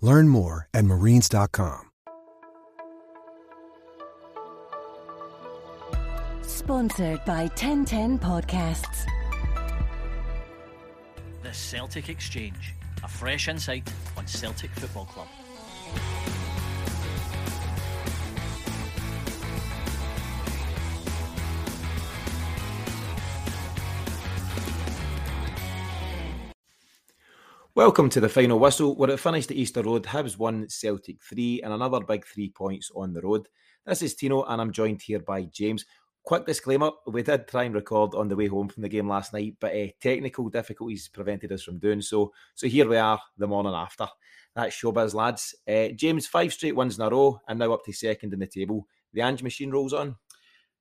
Learn more at marines.com. Sponsored by 1010 Podcasts. The Celtic Exchange, a fresh insight on Celtic Football Club. Welcome to the final whistle, where it finished at Easter Road. Hibs one, Celtic three, and another big three points on the road. This is Tino, and I'm joined here by James. Quick disclaimer: we did try and record on the way home from the game last night, but uh, technical difficulties prevented us from doing so. So here we are, the morning after. That's showbiz, lads. Uh, James, five straight wins in a row, and now up to second in the table. The Ange machine rolls on.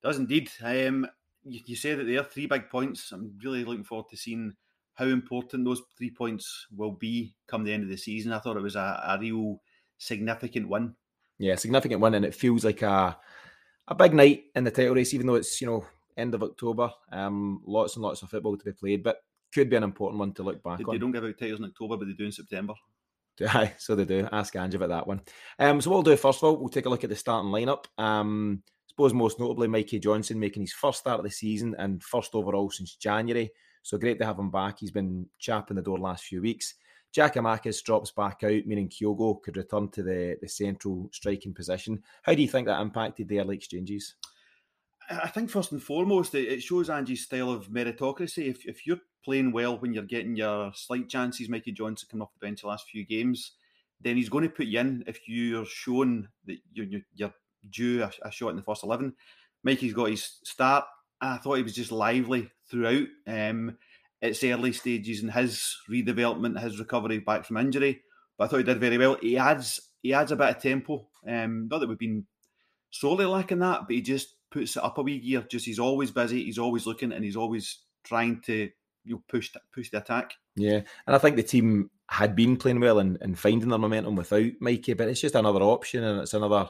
Does indeed. Um, you, you say that there are three big points. I'm really looking forward to seeing how important those three points will be come the end of the season. I thought it was a, a real significant win. Yeah, significant win, and it feels like a a big night in the title race, even though it's you know end of October. Um, lots and lots of football to be played, but could be an important one to look back They, on. they don't give out titles in October, but they do in September. Aye, so they do. Ask Ange about that one. Um, so what we'll do first of all, we'll take a look at the starting lineup. Um, suppose most notably Mikey Johnston making his first start of the season and first overall since January. So great to have him back. He's been chapping the door last few weeks. Giakoumakis drops back out, meaning Kyogo could return to the, the central striking position. How do you think that impacted the early exchanges? I think first and foremost, it- shows Angie's style of meritocracy. If, if you're playing well when you're getting your slight chances, Mikey Johnston coming off the bench the last few games, then he's going to put you in if you're shown that you're, you're- you're due a, a shot in the first 11. Mikey's got his start. I thought he was just lively throughout. Um, it's early stages in his redevelopment, his recovery back from injury, but I thought he did very well. He adds he adds a bit of tempo. Um, not that we've been sorely lacking that, but he just puts it up a wee gear. Just he's always busy, he's always looking, and he's always trying to you know, push push the attack. Yeah, and I think the team had been playing well and, and finding their momentum without Mikey, but it's just another option and it's another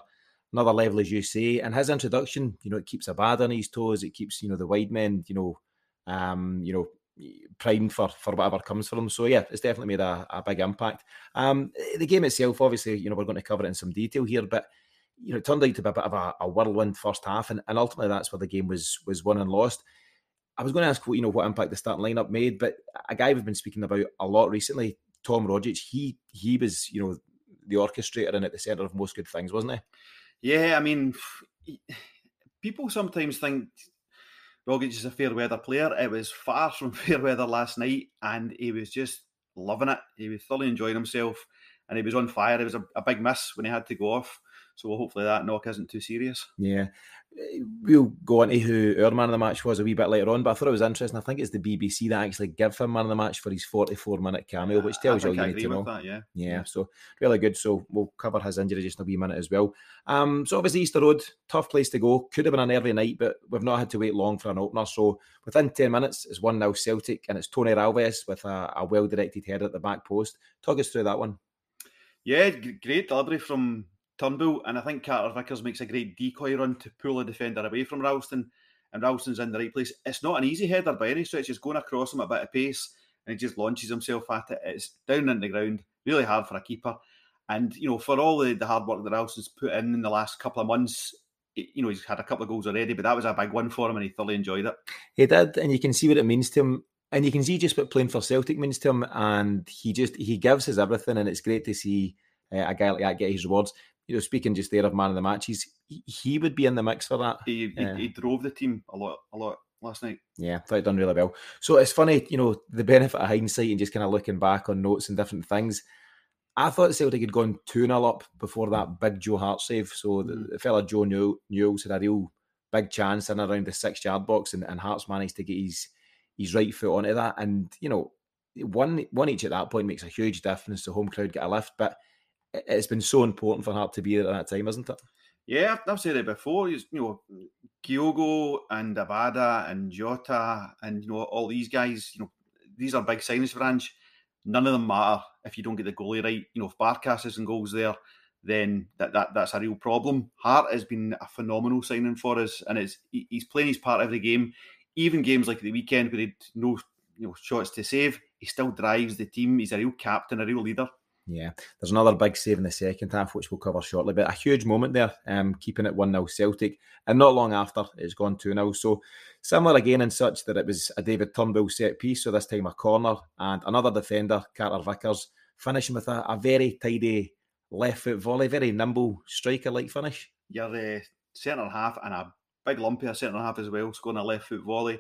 another level, as you say. And his introduction, you know, it keeps a bad on his toes. It keeps you know the wide men, you know, um, you know, primed for for whatever comes for them. So yeah, it's definitely made a, a big impact. Um, the game itself, obviously, you know, we're going to cover it in some detail here, but you know, it turned out to be a bit of a, a whirlwind first half, and, and ultimately that's where the game was was won and lost. I was going to ask what you know what impact the starting lineup made, but a guy we've been speaking about a lot recently, Tom Rogic, he he was you know the orchestrator and at the centre of most good things, wasn't he? Yeah, I mean, people sometimes think Rogic is a fair weather player. It was far from fair weather last night, and he was just loving it. He was thoroughly enjoying himself, and he was on fire. It was a, a big miss when he had to go off. So hopefully that knock isn't too serious. Yeah. We'll go on to who our man of the match was a wee bit later on, but I thought it was interesting. I think it's the BBC that actually give him man of the match for his 44 minute cameo, which tells you all think I you need to know. that, yeah. Yeah, so really good. So we'll cover his injury just in a wee minute as well. Um, so obviously Easter Road, tough place to go. Could have been an early night, but we've not had to wait long for an opener. So within 10 minutes, it's 1 0 Celtic, and it's Tony Alves with a, a well directed header at the back post. Talk us through that one. Yeah, great delivery from Turnbull, and I think Carter Vickers makes a great decoy run to pull a defender away from Ralston, and Ralston's in the right place. It's not an easy header by any stretch. It's going across him at a bit of pace, and he just launches himself at it. It's down in the ground, really hard for a keeper. And you know, for all the, the hard work that Ralston's put in in the last couple of months, you know, he's had a couple of goals already, but that was a big one for him, and he thoroughly enjoyed it. He did, and you can see what it means to him. And you can see just what playing for Celtic means to him. And he just he gives his everything, and it's great to see uh, a guy like that get his rewards. You know, speaking just there of man of the matches, he, he would be in the mix for that. He, he, Yeah. he drove the team a lot, a lot last night. Yeah, thought he'd done really well. So it's funny, you know, the benefit of hindsight and just kind of looking back on notes and different things. I thought Celtic had gone 2 0 up before that big Joe Hart save. So the, Mhm. the fella Joe Newell, Newells had a real big chance in around the six yard box, and, and Hart's managed to get his his right foot onto that. And, you know, one one each at that point makes a huge difference. The home crowd get a lift, but it's been so important for Hart to be there at that time, isn't it? Yeah, I've- said it before. You know, Kyogo and Abada and Jota and you know all these guys. You know, these are big signings for Ange. None of them matter if you don't get the goalie right. You know, if Barkas isn't goals there, then that, that that's a real problem. Hart has been a phenomenal signing for us, and it's he- he's playing his part every game. Even games like the weekend where he had no you know shots to save, he still drives the team. He's a real captain, a real leader. Yeah, there's another big save in the second half, which we'll cover shortly. But a huge moment there, um, keeping it 1 0 Celtic. And not long after, it's gone 2 0. So similar again in such that it was a David Turnbull set piece, so this time a corner, and another defender, Carter Vickers, finishing with a, a very tidy left foot volley, very nimble striker like finish. your uh, centre half and a big lumpy centre half as well, scoring a left foot volley.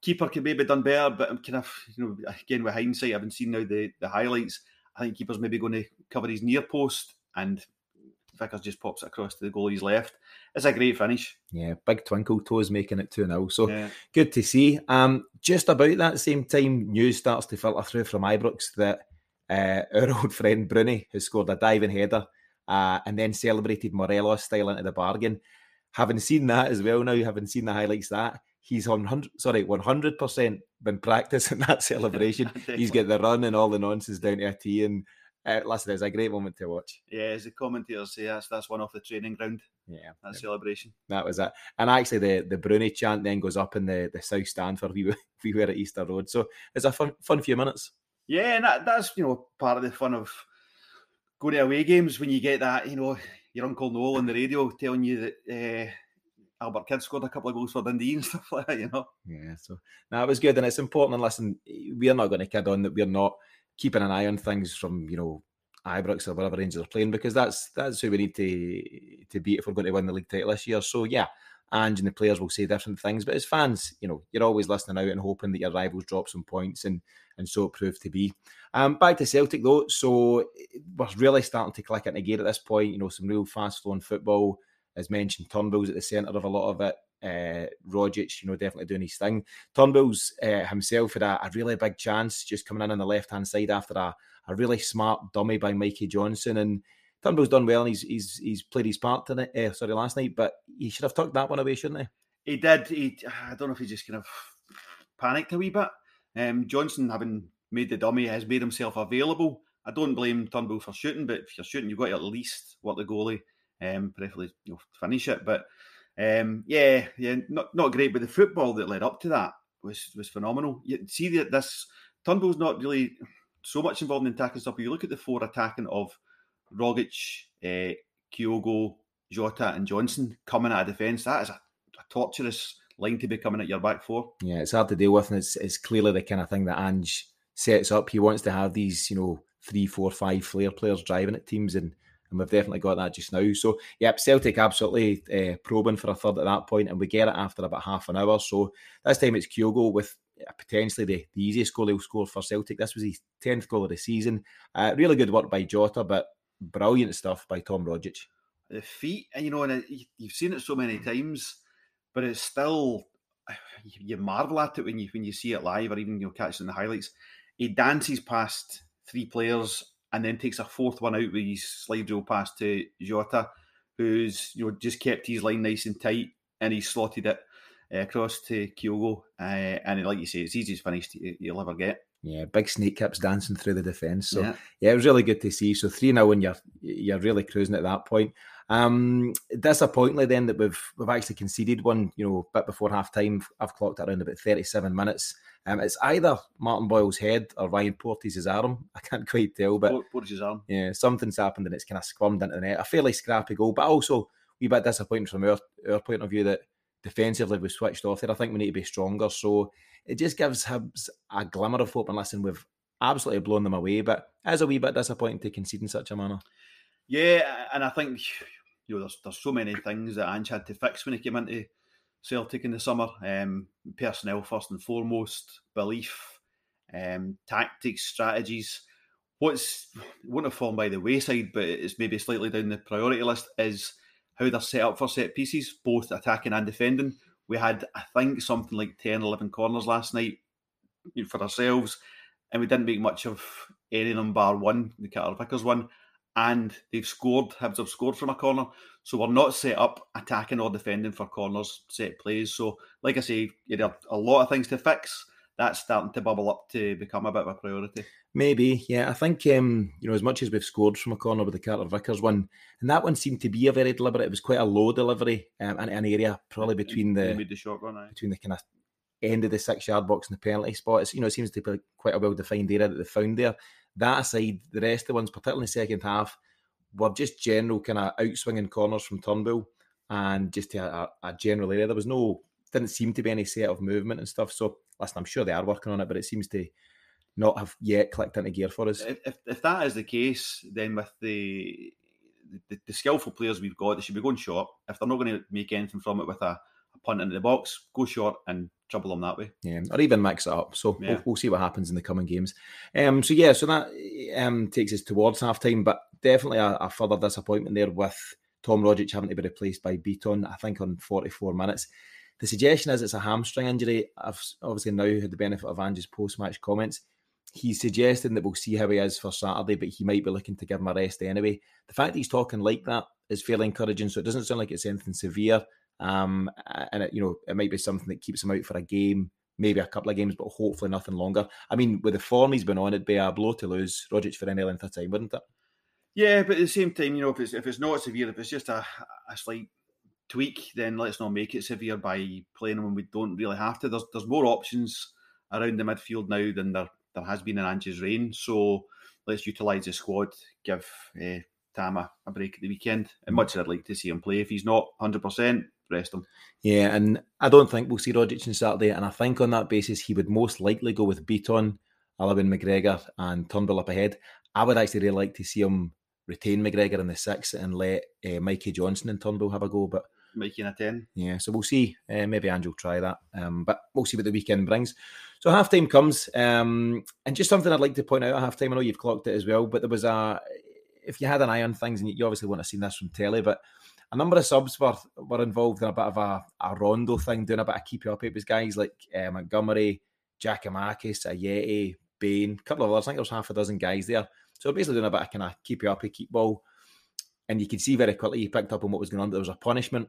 Keeper could maybe done better, but kind of you know again with hindsight, I haven't seen now the the highlights. I think keeper's maybe going to cover his near post, and Vickers just pops it across to the goalie's left. It's a great finish. Yeah, big twinkle toes making it 2 0. So Yeah. good to see. Um, just about that same time, news starts to filter through from Ibrox that uh, our old friend Bruni has scored a diving header uh, and then celebrated Morelos style into the bargain. Having seen that as well now, having seen the highlights that he's on hundred sorry one hundred percent been practicing that celebration. he's got the run and all the nonsense down to a tee, and uh, listen, it's a great moment to watch. Yeah, as the commentators say, that's that's one off the training ground. Yeah, that celebration. That was it. And actually, the the Bruni chant then goes up in the, the South Stand for we we were at Easter Road. So it's a fun fun few minutes. Yeah, and that, that's you know part of the fun of going to away games when you get that you know your uncle Noel on the radio telling you that uh, Albert Kidd scored a couple of goals for Dundee and stuff like that. You know. Yeah, so now it was good, and it's important. And listen, we're not going to kid on that we're not keeping an eye on things from you know Ibrox or whatever Rangers are playing because that's that's who we need to to beat if we're going to win the league title this year. So yeah, Ange and the players will say different things, but as fans, you know, you're always listening out and hoping that your rivals drop some points, and and so it proved to be. Um, back to Celtic though, so we're really starting to click into gear at this point. You know, some real fast flowing football, as mentioned. Turnbull's at the centre of a lot of it. Uh, Rogic, you know, definitely doing his thing. Turnbull's uh, himself had a, a, really big chance just coming in on the left hand side after a, a really smart dummy by Mikey Johnston. And Turnbull's done well and he's he's, he's played his part tonight, uh, sorry, last night, but he should have tucked that one away, shouldn't he? He did. He, I don't know if he just kind of panicked a wee bit. Um, Johnston, having made the dummy, has made himself available. I don't blame Turnbull for shooting, but if you're shooting, you've got to at least work the goalie, um, preferably you know, finish it. But um, yeah, yeah, not not great, but the football that led up to that was was phenomenal. You see that this Turnbull's not really so much involved in attacking stuff. But you look at the four attacking of Rogic, uh, Kyogo, Jota, and Johnston coming out of defence. That is a, a, torturous line to be coming at your back four. Yeah, it's hard to deal with, and it's it's clearly the kind of thing that Ange sets up. He wants to have these, you know, three, four, five flair players driving at teams and and we've definitely got that just now. So, yep, Celtic absolutely uh, probing for a third at that point, and we get it after about half an hour. So this time it's Kyogo with potentially the, the easiest goal he'll score for Celtic. This was his tenth goal of the season. Uh, really good work by Jota, but brilliant stuff by Tom Rogic. The feet, and you know, and you've seen it so many times, but it's still you marvel at it when you when you see it live or even you know catch it in the highlights. He dances past three players and then takes a fourth one out with his slide rule pass to Jota, who's you know just kept his line nice and tight, and he slotted it uh, across to Kyogo. Uh, and like you say, it's easiest finish you'll ever get. Yeah, big snake hips dancing through the defence. So yeah. yeah. it was really good to see. So three now, and you're you're really cruising at that point. Um, disappointingly, then that we've we've actually conceded one. You know, bit before half time. I've clocked around about thirty seven minutes. Um, it's either Martin Boyle's head or Ryan Porteous' arm. I can't quite tell, but Porteous' arm. Yeah, something's happened and it's kind of squirmed into the net. A fairly scrappy goal, but also a wee bit disappointing from our, our point of view that defensively we switched off there. I think we need to be stronger. So it just gives Hibs a glimmer of hope. And listen, we've absolutely blown them away, but it is a wee bit disappointing to concede in such a manner. Yeah, and I think you know there's there's so many things that Ange had to fix when he came into Celtic in the summer. Um, personnel first and foremost, belief, um, tactics, strategies. What's won't have fallen by the wayside, but it's maybe slightly down the priority list is how they're set up for set pieces, both attacking and defending. We had, I think, something like 10, 11 corners last night for ourselves, and we didn't make much of any of them bar one, the Carter Vickers one. And they've scored, Hibs have scored from a corner. So we're not set up attacking or defending for corners, set plays. So, like I say, you have a lot of things to fix. That's starting to bubble up to become a bit of a priority. Maybe, yeah. I think um, you know, as much as we've scored from a corner with the Carter Vickers one, and that one seemed to be a very deliberate. It was quite a low delivery um, in an area probably between the, the short run, between the kind of end of the six yard box and the penalty spot. It's, you know, it seems to be quite a well defined area that they found there. That aside, the rest of the ones, particularly in the second half, were just general kind of outswinging corners from Turnbull and just a, a, general area. There was no, didn't seem to be any set of movement and stuff. So, listen, I'm sure they are working on it, but it seems to not have yet clicked into gear for us. If, if, that is the case, then with the, the, the skillful players we've got, they should be going short. If they're not going to make anything from it with a punt into the box, go short and trouble them that way. Yeah, or even mix it up. So yeah. we'll, we'll, see what happens in the coming games. Um, so yeah, so that um, takes us towards half time, but definitely a, a, further disappointment there with Tom Rogic having to be replaced by Bitton, I think on 44 minutes. The suggestion is it's a hamstring injury. I've obviously now had the benefit of Ange's post match comments he's suggesting that we'll see how he is for Saturday, but he might be looking to give him a rest anyway. The fact that he's talking like that is fairly encouraging, so it doesn't sound like it's anything severe. Um, and it, you know, it might be something that keeps him out for a game, maybe a couple of games, but hopefully nothing longer. I mean, with the form he's been on, it'd be a blow to lose Rogic for any length of time, wouldn't it? Yeah, but at the same time, you know, if it's if it's not severe, if it's just a, a slight tweak, then let's not make it severe by playing him when we don't really have to. There's there's more options around the midfield now than there there has been in Ange's reign. So let's utilise the squad, give uh, Tam a, a, break at the weekend. And much as I'd like to see him play, if he's not 100%, rest him. Yeah, and I don't think we'll see Rogic on Saturday. And I think on that basis, he would most likely go with Bitton, Alvin McGregor, and Turnbull up ahead. I would actually really like to see him retain McGregor in the six and let uh, Mikey Johnston and Turnbull have a go. But making a 10. Yeah, so we'll see. Uh, maybe Ange will try that. Um, but we'll see what the weekend brings. So half time comes. Um, and just something I'd like to point out at half time. I know you've clocked it as well, but there was a, if you had an eye on things, and you obviously wouldn't have seen this from telly, but a number of subs were, were involved in a bit of a, a rondo thing, doing a bit of keep you up. It was guys like uh, Montgomery, Giakoumakis, Ajeti, Bain, a couple of others. I think there was half a dozen guys there. So basically doing a bit of kind of keep you up, keep ball. And you could see very quickly, he picked up on what was going on. There was a punishment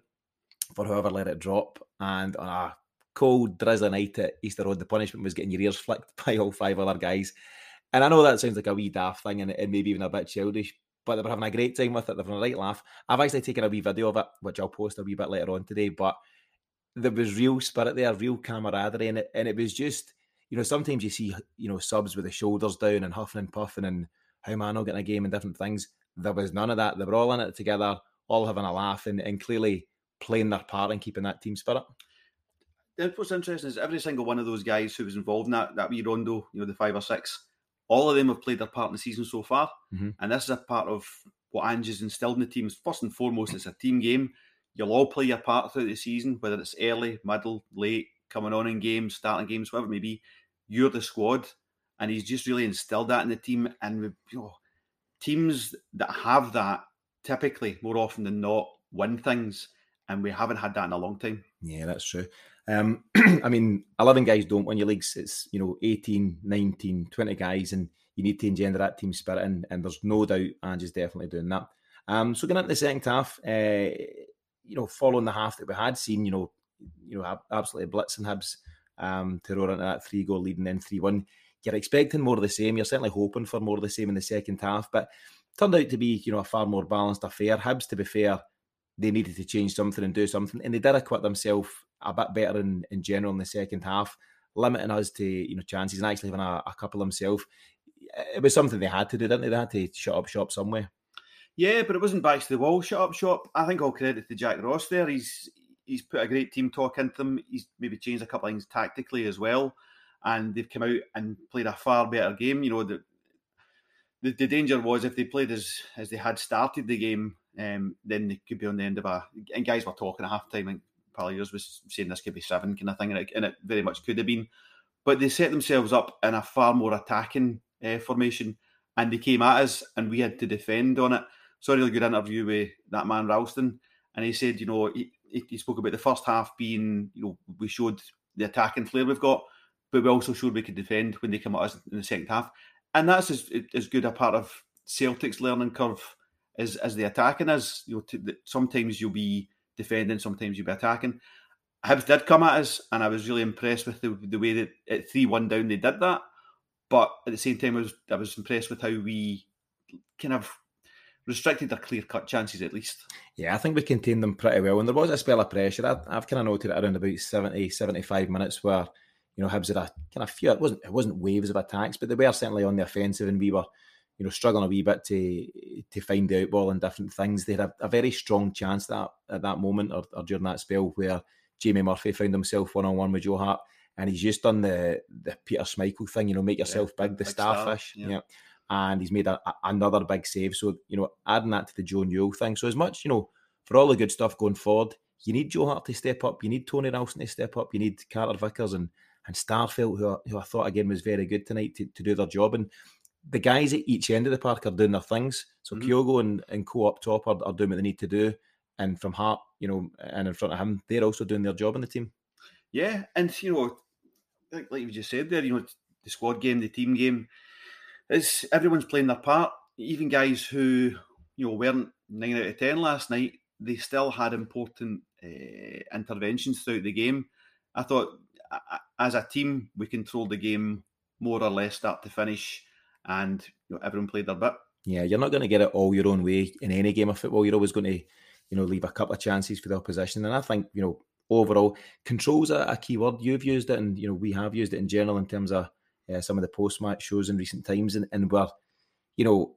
for whoever let it drop. And on a cold, drizzly night at Easter Road, the punishment was getting your ears flicked by all five other guys. And I know that sounds like a wee daft thing and, and maybe even a bit childish, but they were having a great time with it. They were having a right laugh. I've actually taken a wee video of it, which I'll post a wee bit later on today. But there was real spirit there, real camaraderie in it. And it was just, you know, sometimes you see, you know, subs with the shoulders down and huffing and puffing and how man will get in a game and different things. There was none of that. They were all in it together, all having a laugh and, and clearly playing their part in keeping that team spirit. What's interesting is every single one of those guys who was involved in that that wee rondo, you know, the five or six, all of them have played their part in the season so far, mm-hmm. and this is a part of what Ange's instilled in the teams. First and foremost, it's a team game. You'll all play your part throughout the season, whether it's early, middle, late, coming on in games, starting games, whatever it may be. You're the squad, and he's just really instilled that in the team. And you know, teams that have that typically more often than not win things and we haven't had that in a long time. Yeah, that's true. Um, I mean, 11 guys don't win your leagues. It's, you know, 18, 19, 20 guys, and you need to engender that team spirit, and, and there's no doubt Ange is definitely doing that. Um, so going into the second half, uh, you know, following the half that we had seen, you know, you know, absolutely blitzing Hibs um, to roll into that three goal leading then 3 1. You're expecting more of the same. You're certainly hoping for more of the same in the second half, but turned out to be, you know, a far more balanced affair. Hibs, to be fair, they needed to change something and do something, and they did acquit themselves a bit better in, in general in the second half, limiting us to you know chances and actually having a, a couple themselves. It was something they had to do, didn't they? They had to shut up shop somewhere. Yeah, but it wasn't back to the wall. Shut up shop. I think all credit to Jack Ross there. He's he's put a great team talk into them. He's maybe changed a couple of things tactically as well, and they've come out and played a far better game. You know, the the, the danger was if they played as as they had started the game, um, then they could be on the end of a. And guys were talking at half time, and Paliers was saying this could be seven kind of thing, and it, and it very much could have been. But they set themselves up in a far more attacking uh, formation, and they came at us, and we had to defend on it. Saw a really good interview with that man Ralston, and he said, you know, he, he spoke about the first half being, you know, we showed the attacking flair we've got, but we also showed we could defend when they come at us in the second half and that's as as good a part of Celtic's learning curve as as the attacking is. You know, to, sometimes you'll be defending, sometimes you'll be attacking. Hibs did come at us, and I was really impressed with the, the way that at three one down they did that. But at the same time, I was I was impressed with how we kind of restricted their clear cut chances at least. Yeah, I think we contained them pretty well. And there was a spell of pressure. I, have kind of noted it around about 70, 75 minutes where you know, Hibs had a kind of few. It wasn't it wasn't waves of attacks, but they were certainly on the offensive, and we were, you know, struggling a wee bit to to find the outball and different things. They had a, a very strong chance that at that moment or, or, during that spell where Jamie Murphy found himself one on one with Joe Hart, and he's just done the the Peter Schmeichel thing, you know, make yourself yeah, big, the big starfish, star, yeah. yeah. And he's made a, a, another big save. So you know, adding that to the Joe Newell thing. So as much, you know, for all the good stuff going forward, you need Joe Hart to step up. You need Tony Ralston to step up. You need Carter Vickers and and Starfelt, who, who I thought again was very good tonight to, to do their job. And the guys at each end of the park are doing their things. So mm-hmm. Kyogo and, and Co up top are, are doing what they need to do. And from Hart, you know, and in front of him, they're also doing their job in the team. Yeah, and you know, like, like you just said there, you know, the squad game, the team game, is everyone's playing their part. Even guys who you know weren't nine out of ten last night, they still had important uh, interventions throughout the game. I thought as a team, we controlled the game more or less start to finish, and you know, everyone played their bit. Yeah, you're not going to get it all your own way in any game of football. You're always going to, you know, leave a couple of chances for the opposition. And I think, you know, overall, control's a, a key word. You've used it, and you know, we have used it in general in terms of uh, some of the post-match shows in recent times, and, and where, you know,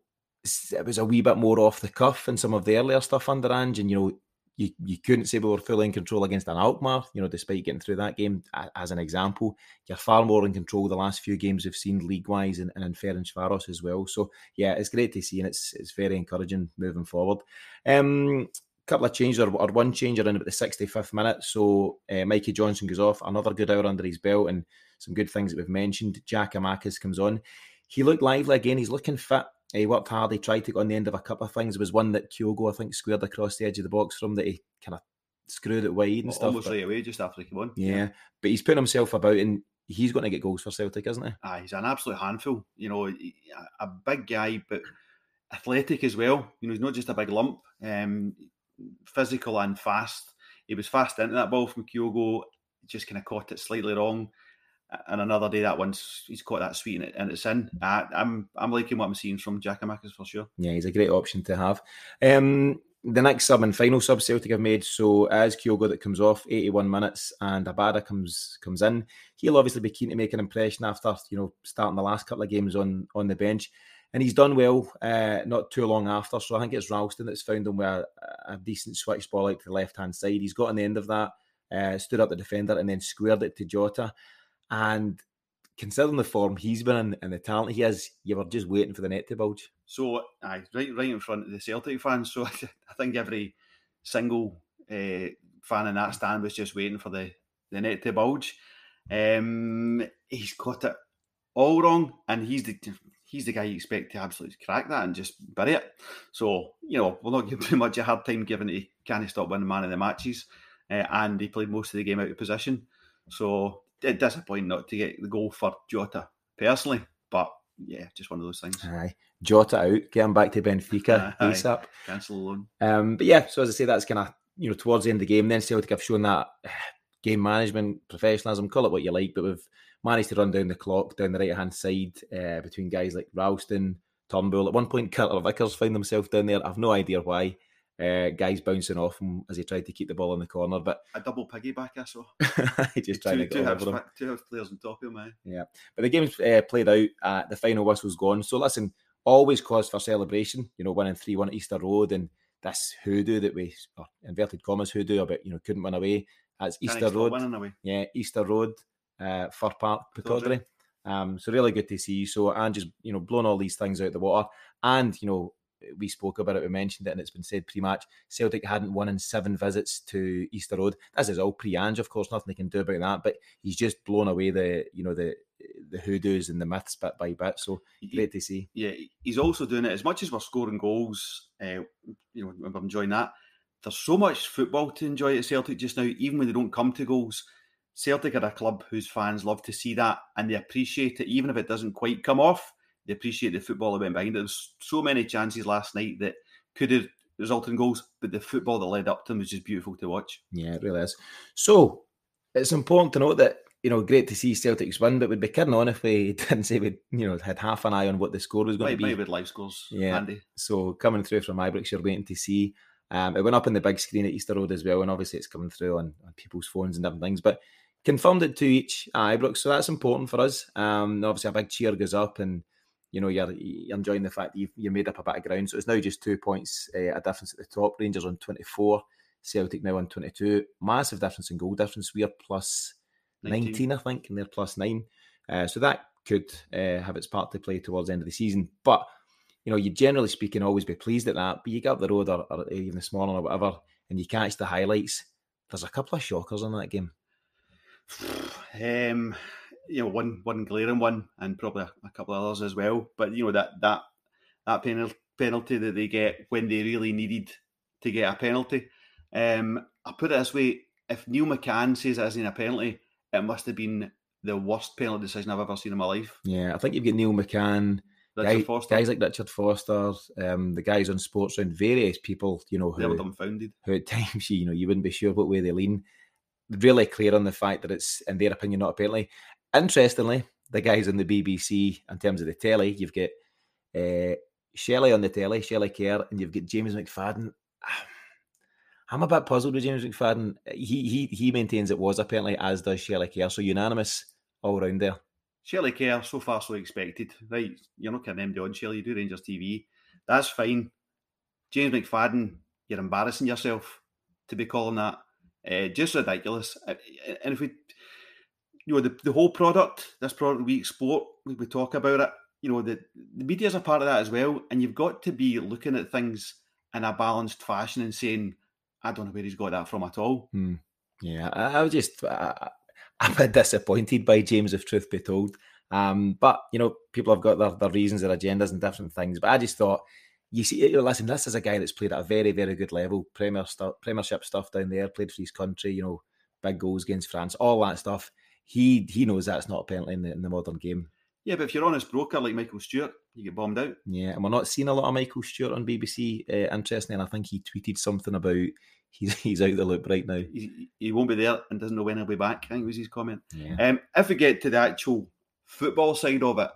it was a wee bit more off the cuff in some of the earlier stuff under Ange, and you know, you, you couldn't say we were fully in control against an Alkmaar, you know, despite getting through that game as an example. You're far more in control the last few games we've seen league wise and, and in Ferencvaros as well. So yeah, it's great to see and it's it's very encouraging moving forward. Um couple of changes or, or one change around about the 65th minute. So uh, Mikey Johnston goes off, another good hour under his belt and some good things that we've mentioned. Giakoumakis comes on. He looked lively again. He's looking fit. He worked hard. He tried to go on the end of a couple of things. There was one that Kyogo, I think, squared across the edge of the box from that he kind of screwed it wide and well, stuff. Almost but, right away, just after he came on. Yeah. yeah, but he's putting himself about and he's going to get goals for Celtic, isn't he? Ah, he's an absolute handful. You know, a big guy, but athletic as well. You know, he's not just a big lump. Um, physical and fast. He was fast into that ball from Kyogo. Just kind of caught it slightly wrong and another day that one's he's caught that sweet and, and it's in. I, am I'm, I'm liking what I'm seeing from Giakoumakis for sure. Yeah, he's a great option to have. Um, the next sub and final sub Celtic have made so as Kyogo that comes off 81 minutes and Abada comes comes in. He'll obviously be keen to make an impression after you know starting the last couple of games on on the bench. And he's done well uh, not too long after. So I think it's Ralston that's found him with a, a decent switch ball out to the left hand side. He's got on the end of that, uh, stood up the defender, and then squared it to Jota. And considering the form he's been in and the talent he has, you were just waiting for the net to bulge. So, aye, right, right in front of the Celtic fans. So, I think every single uh, fan in that stand was just waiting for the, the net to bulge. Um, he's got it all wrong, and he's the he's the guy you expect to absolutely crack that and just bury it. So, you know, we'll not give too much a hard time given he can't stop winning man of the matches, uh, and he played most of the game out of position. So disappointing not to get the goal for Jota personally, but yeah, just one of those things. Aye. Jota out, get him back to Benfica ASAP. Cancel loan. Um, but yeah, so as I say, that's kind of you know towards the end of the game. Then Celtic have shown that game management, professionalism, call it what you like, but we've managed to run down the clock down the right hand side uh, between guys like Ralston, Turnbull. At one point, Carter Vickers found himself down there. I've no idea why. Uh, guys bouncing off him as he tried to keep the ball in the corner, but a double piggyback I saw. he just tried to get over him. Two players on top of him, man. Yeah, but the game's uh, played out. Uh, the final whistle's gone. So listen, always cause for celebration. You know, winning three one at Easter Road and this hoodoo that we or inverted commas hoodoo, but you know couldn't win away. That's Easter Road. Away. Yeah, Easter Road, uh, Fir Park, Pittodrie. Um, so really good to see. You so and just you know blowing all these things out the water, and you know we spoke about it, we mentioned it, and it's been said pre-match. Celtic hadn't won in seven visits to Easter Road. This is all pre-Ange, of course, nothing they can do about that. But he's just blown away the you know the the hoodoos and the myths bit by bit. So great to see. Yeah, he's also doing it as much as we're scoring goals. Uh, you know, we're enjoying that. There's so much football to enjoy at Celtic just now, even when they don't come to goals. Celtic are a club whose fans love to see that and they appreciate it, even if it doesn't quite come off. They appreciate the football that went behind it. There's so many chances last night that could have resulted in goals, but the football that led up to them was just beautiful to watch. Yeah, it really is. So it's important to note that you know, great to see Celtics win, but we'd be kidding on if we didn't say we, you know, had half an eye on what the score was going might, to be. Maybe with live scores, yeah. Andy. So coming through from Ibrox, you're waiting to see. Um, it went up on the big screen at Easter Road as well, and obviously it's coming through on, on people's phones and different things. But confirmed it two each at Ibrox, so that's important for us. Um, obviously a big cheer goes up, and you know you're, you're enjoying the fact that you've, you made up a bit of ground. So it's now just two points uh, a difference at the top. Rangers on 24, Celtic now on 22. Massive difference in goal difference. We are plus 19, 19 I think, and they're plus nine. Uh, so that could uh, have its part to play towards the end of the season. But you know, you generally speaking always be pleased at that. But you get up the road or, or even this morning or whatever, and you catch the highlights. There's a couple of shockers in that game. Um, you know, one one glaring one, and probably a, a couple of others as well. But you know that that that penalty penalty that they get when they really needed to get a penalty. Um, I put it this way: if Neil McCann says it isn't a penalty, it must have been the worst penalty decision I've ever seen in my life. Yeah, I think you've got Neil McCann, guy, guys like Richard Foster, um, the guys on Sports and various people, you know, who, dumbfounded. Who at times, you know, you wouldn't be sure what way they lean. Really clear on the fact that it's, in their opinion, not a penalty. Interestingly, the guys on the BBC, in terms of the telly, you've got uh, Shelley on the telly, Shelley Kerr, and you've got James McFadden. I'm a bit puzzled with James McFadden. He he he maintains it was apparently, as does Shelley Kerr. So unanimous all round there. Shelley Kerr, so far so expected. Right, you're not getting MD on Shelley, you do Rangers TV. That's fine. James McFadden, you're embarrassing yourself to be calling that. Uh, just ridiculous. And if we, you know, the, the whole product, this product we export, we, we talk about it, you know, the, the media is a part of that as well. And you've got to be looking at things in a balanced fashion and saying, I don't know where he's got that from at all. Hmm. Yeah, I, I was just I, I'm a bit disappointed by James, if truth be told. Um, but you know, people have got their, their reasons, their agendas, and different things. But I just thought, you see, listen, this is a guy that's played at a very, very good level, Premier stuff, Premiership stuff down there, played for his country, you know, big goals against France, all that stuff. He he knows that's not a penalty in the, in the modern game. Yeah, but if you're honest broker like Michael Stewart, you get bombed out. Yeah, and we're not seeing a lot of Michael Stewart on BBC. Uh, interestingly, and I think he tweeted something about he's he's out the loop right now. He, he won't be there and doesn't know when he'll be back. I think was his comment. Yeah. Um, if we get to the actual football side of it,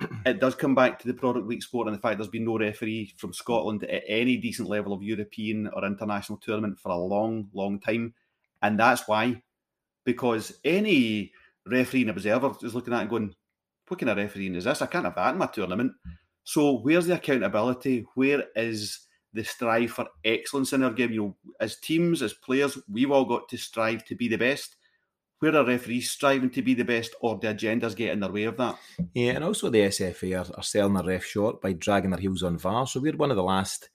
it does come back to the product league sport and the fact there's been no referee from Scotland at any decent level of European or international tournament for a long, long time, and that's why, because any referee and observer is looking at it and going, "What kind of refereeing is this? I can't have that in my tournament." Hmm. So where's the accountability? Where is the strive for excellence in our game. You know, as teams, as players, we've all got to strive to be the best. Where are referees striving to be the best, or the agendas get in their way of that? Yeah, and also the SFA are, are selling their ref short by dragging their heels on VAR. So we're one of the last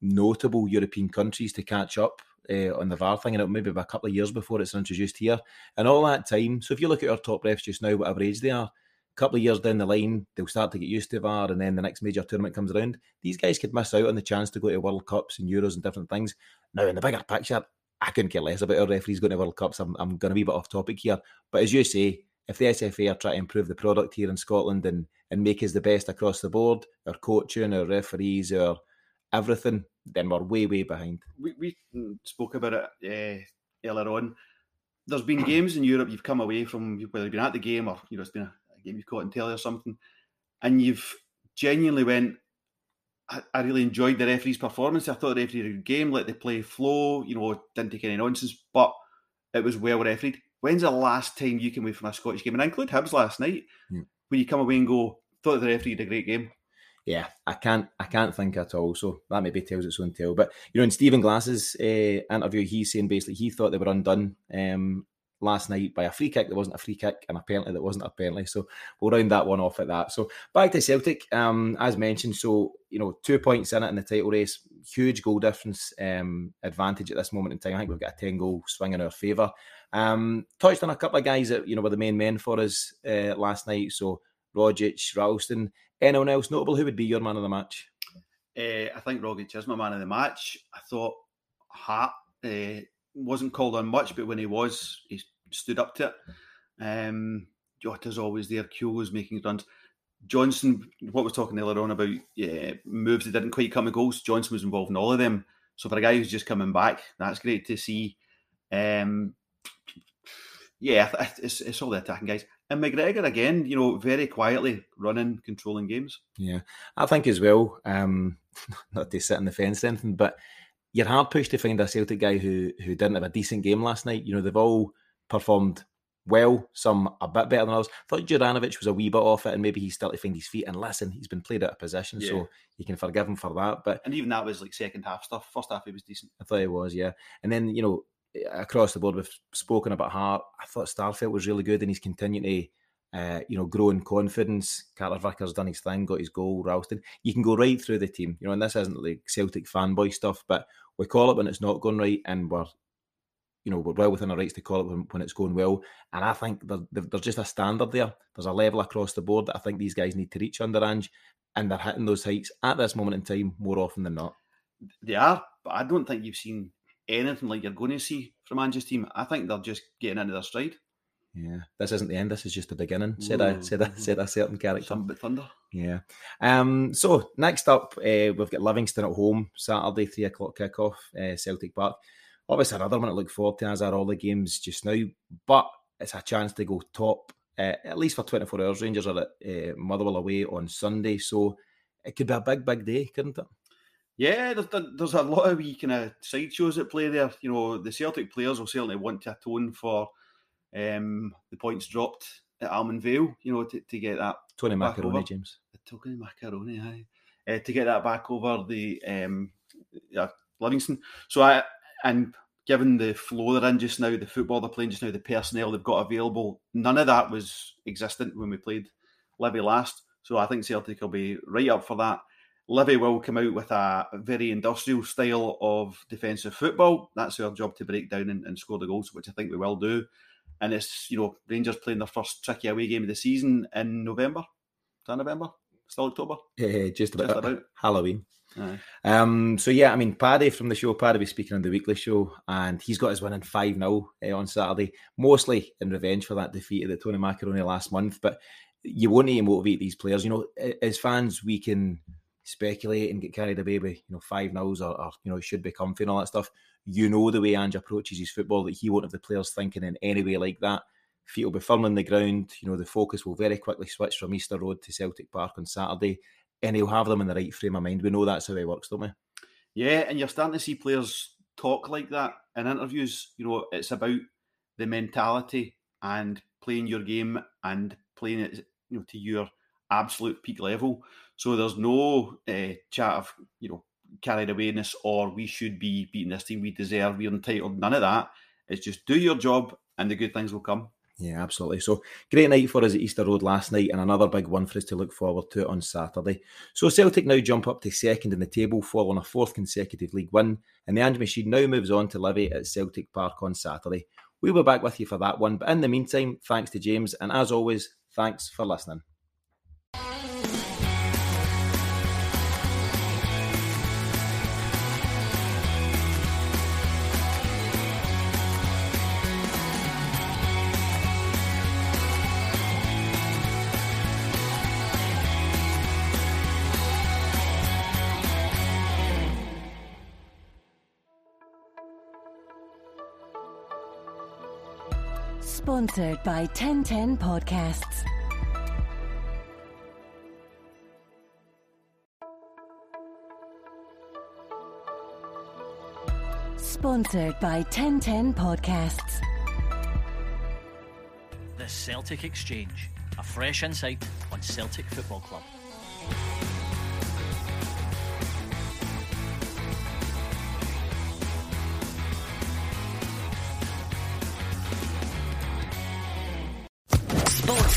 notable European countries to catch up uh, on the VAR thing, and it maybe be a couple of years before it's introduced here. And all that time, so if you look at our top refs just now, whatever age they are, a couple of years down the line, they'll start to get used to VAR, and then the next major tournament comes around. These guys could miss out on the chance to go to World Cups and Euros and different things. Now, in the bigger picture, I couldn't care less about our referees going to World Cups. I'm, I'm going to be a bit off topic here, but as you say, if the SFA are trying to improve the product here in Scotland and and make us the best across the board, our coaching, our referees, our everything, then we're way way behind. We we spoke about it uh, earlier on. There's been games in Europe you've come away from whether you've been at the game or you know it's been a game you've caught in telly or something, and you've genuinely went, I, I, really enjoyed the referee's performance. I thought the referee had a good game, let the play flow, you know, didn't take any nonsense, but it was well refereed. When's the last time you came away from a Scottish game? And I include Hibs last night, yeah. when you come away and go, thought the referee did a great game. Yeah, I can't, I can't think at all. So that maybe tells its own tale. But you know, in Stephen Glass's uh, interview, he's saying basically he thought they were undone um, last night by a free kick that wasn't a free kick and apparently that wasn't a penalty. So we'll round that one off at that. So back to Celtic, um, as mentioned. So you know, two points in it in the title race, huge goal difference um, advantage at this moment in time. I think we've got a ten goal swing in our favour. Um, touched on a couple of guys that you know were the main men for us uh, last night. So Rogic, Ralston. Anyone else notable? Who would be your man of the match? Uh, I think Rogic is my man of the match. I thought Hart uh, wasn't called on much, but when he was, he stood up to it. Um, Jota's always there. Was making runs. Johnston, what we're talking earlier on about yeah, moves that didn't quite come to goals, Johnston was involved in all of them. So for a guy who's just coming back, that's great to see. Um, yeah, it's, it's all the attacking guys. And McGregor again, you know, very quietly running, controlling games. Yeah, I think as well. Um, not to sit on the fence or anything, but you're hard pushed to find a Celtic guy who who didn't have a decent game last night. You know, they've all performed well, some a bit better than others. I thought Juranovic was a wee bit off it, and maybe he's still to find his feet. And listen, he's been played out of position, yeah. so you can forgive him for that. But and even that was like second half stuff. First half he was decent. I thought he was, yeah. And then you know, across the board, we've spoken about Hart. I thought Starfelt was really good, and he's continuing to. Uh, you know, grow in confidence. Carter Vickers done his thing, got his goal. Ralston, you can go right through the team. You know, and this isn't like Celtic fanboy stuff, but we call it when it's not going right, and we're you know, we're well within our rights to call it when, when it's going well. And I think there's just a standard there. There's a level across the board that I think these guys need to reach under Ange, and they're hitting those heights at this moment in time more often than not. They are, but I don't think you've seen anything like you're going to see from Ange's team. I think they're just getting into their stride. Yeah, this isn't the end. This is just the beginning. Said I said I said a certain character. Some bit thunder. Yeah. Um. So next up, uh, we've got Livingston at home Saturday, three o'clock kickoff, uh, Celtic Park obviously another one to look forward to, as are all the games just now. But it's a chance to go top, uh, at least for 24 hours. Rangers are at uh, Motherwell away on Sunday, so it could be a big, big day, couldn't it? Yeah, there's, there's a lot of wee kind of side shows at play there. You know, the Celtic players will certainly want to atone for um, the points dropped at Almond Vale, you know, to, to get that. Tony Macaroni, James. Tony Macaroni, aye. Uh, to get that back over the um, yeah, Livingston. So I, and given the flow they're in just now, the football they're playing just now, the personnel they've got available, none of that was existent when we played Livy last. So I think Celtic will be right up for that. Livy will come out with a very industrial style of defensive football. That's our job to break down and, and, score the goals, which I think we will do. And it's, you know, Rangers playing their first tricky away game of the season in November. Is that November? Still October? Yeah, just about, just about. Halloween. Um, so yeah, I mean, Paddy from the show, Paddy was speaking on the weekly show, and he's got his win in five now uh, on Saturday, mostly in revenge for that defeat at the Tony Macaroni last month. But you want to motivate these players. You know, as fans, we can speculate and get carried away with you know five nows or, or you know should be comfy and all that stuff. You know the way Ange approaches his football that he won't have the players thinking in any way like that. Feet will be firm on the ground. You know the focus will very quickly switch from Easter Road to Celtic Park on Saturday and he'll have them in the right frame of mind. We know that's how he works, don't we? Yeah, and you're starting to see players talk like that in interviews. You know, it's about the mentality and playing your game and playing it, you know, to your absolute peak level. So there's no uh, chat of you know carried awayness or we should be beating this team, we deserve, we're entitled. None of that. It's just do your job and the good things will come. Yeah, absolutely. So great night for us at Easter Road last night, and another big one for us to look forward to on Saturday. So Celtic now jump up to second in the table, following a fourth consecutive league win, and the Ange machine now moves on to Livy at Celtic Park on Saturday. We'll be back with you for that one, but in the meantime, thanks to James, and as always, thanks for listening. Sponsored by 1010 Podcasts. Sponsored by 1010 Podcasts. The Celtic Exchange, a fresh insight on Celtic Football Club.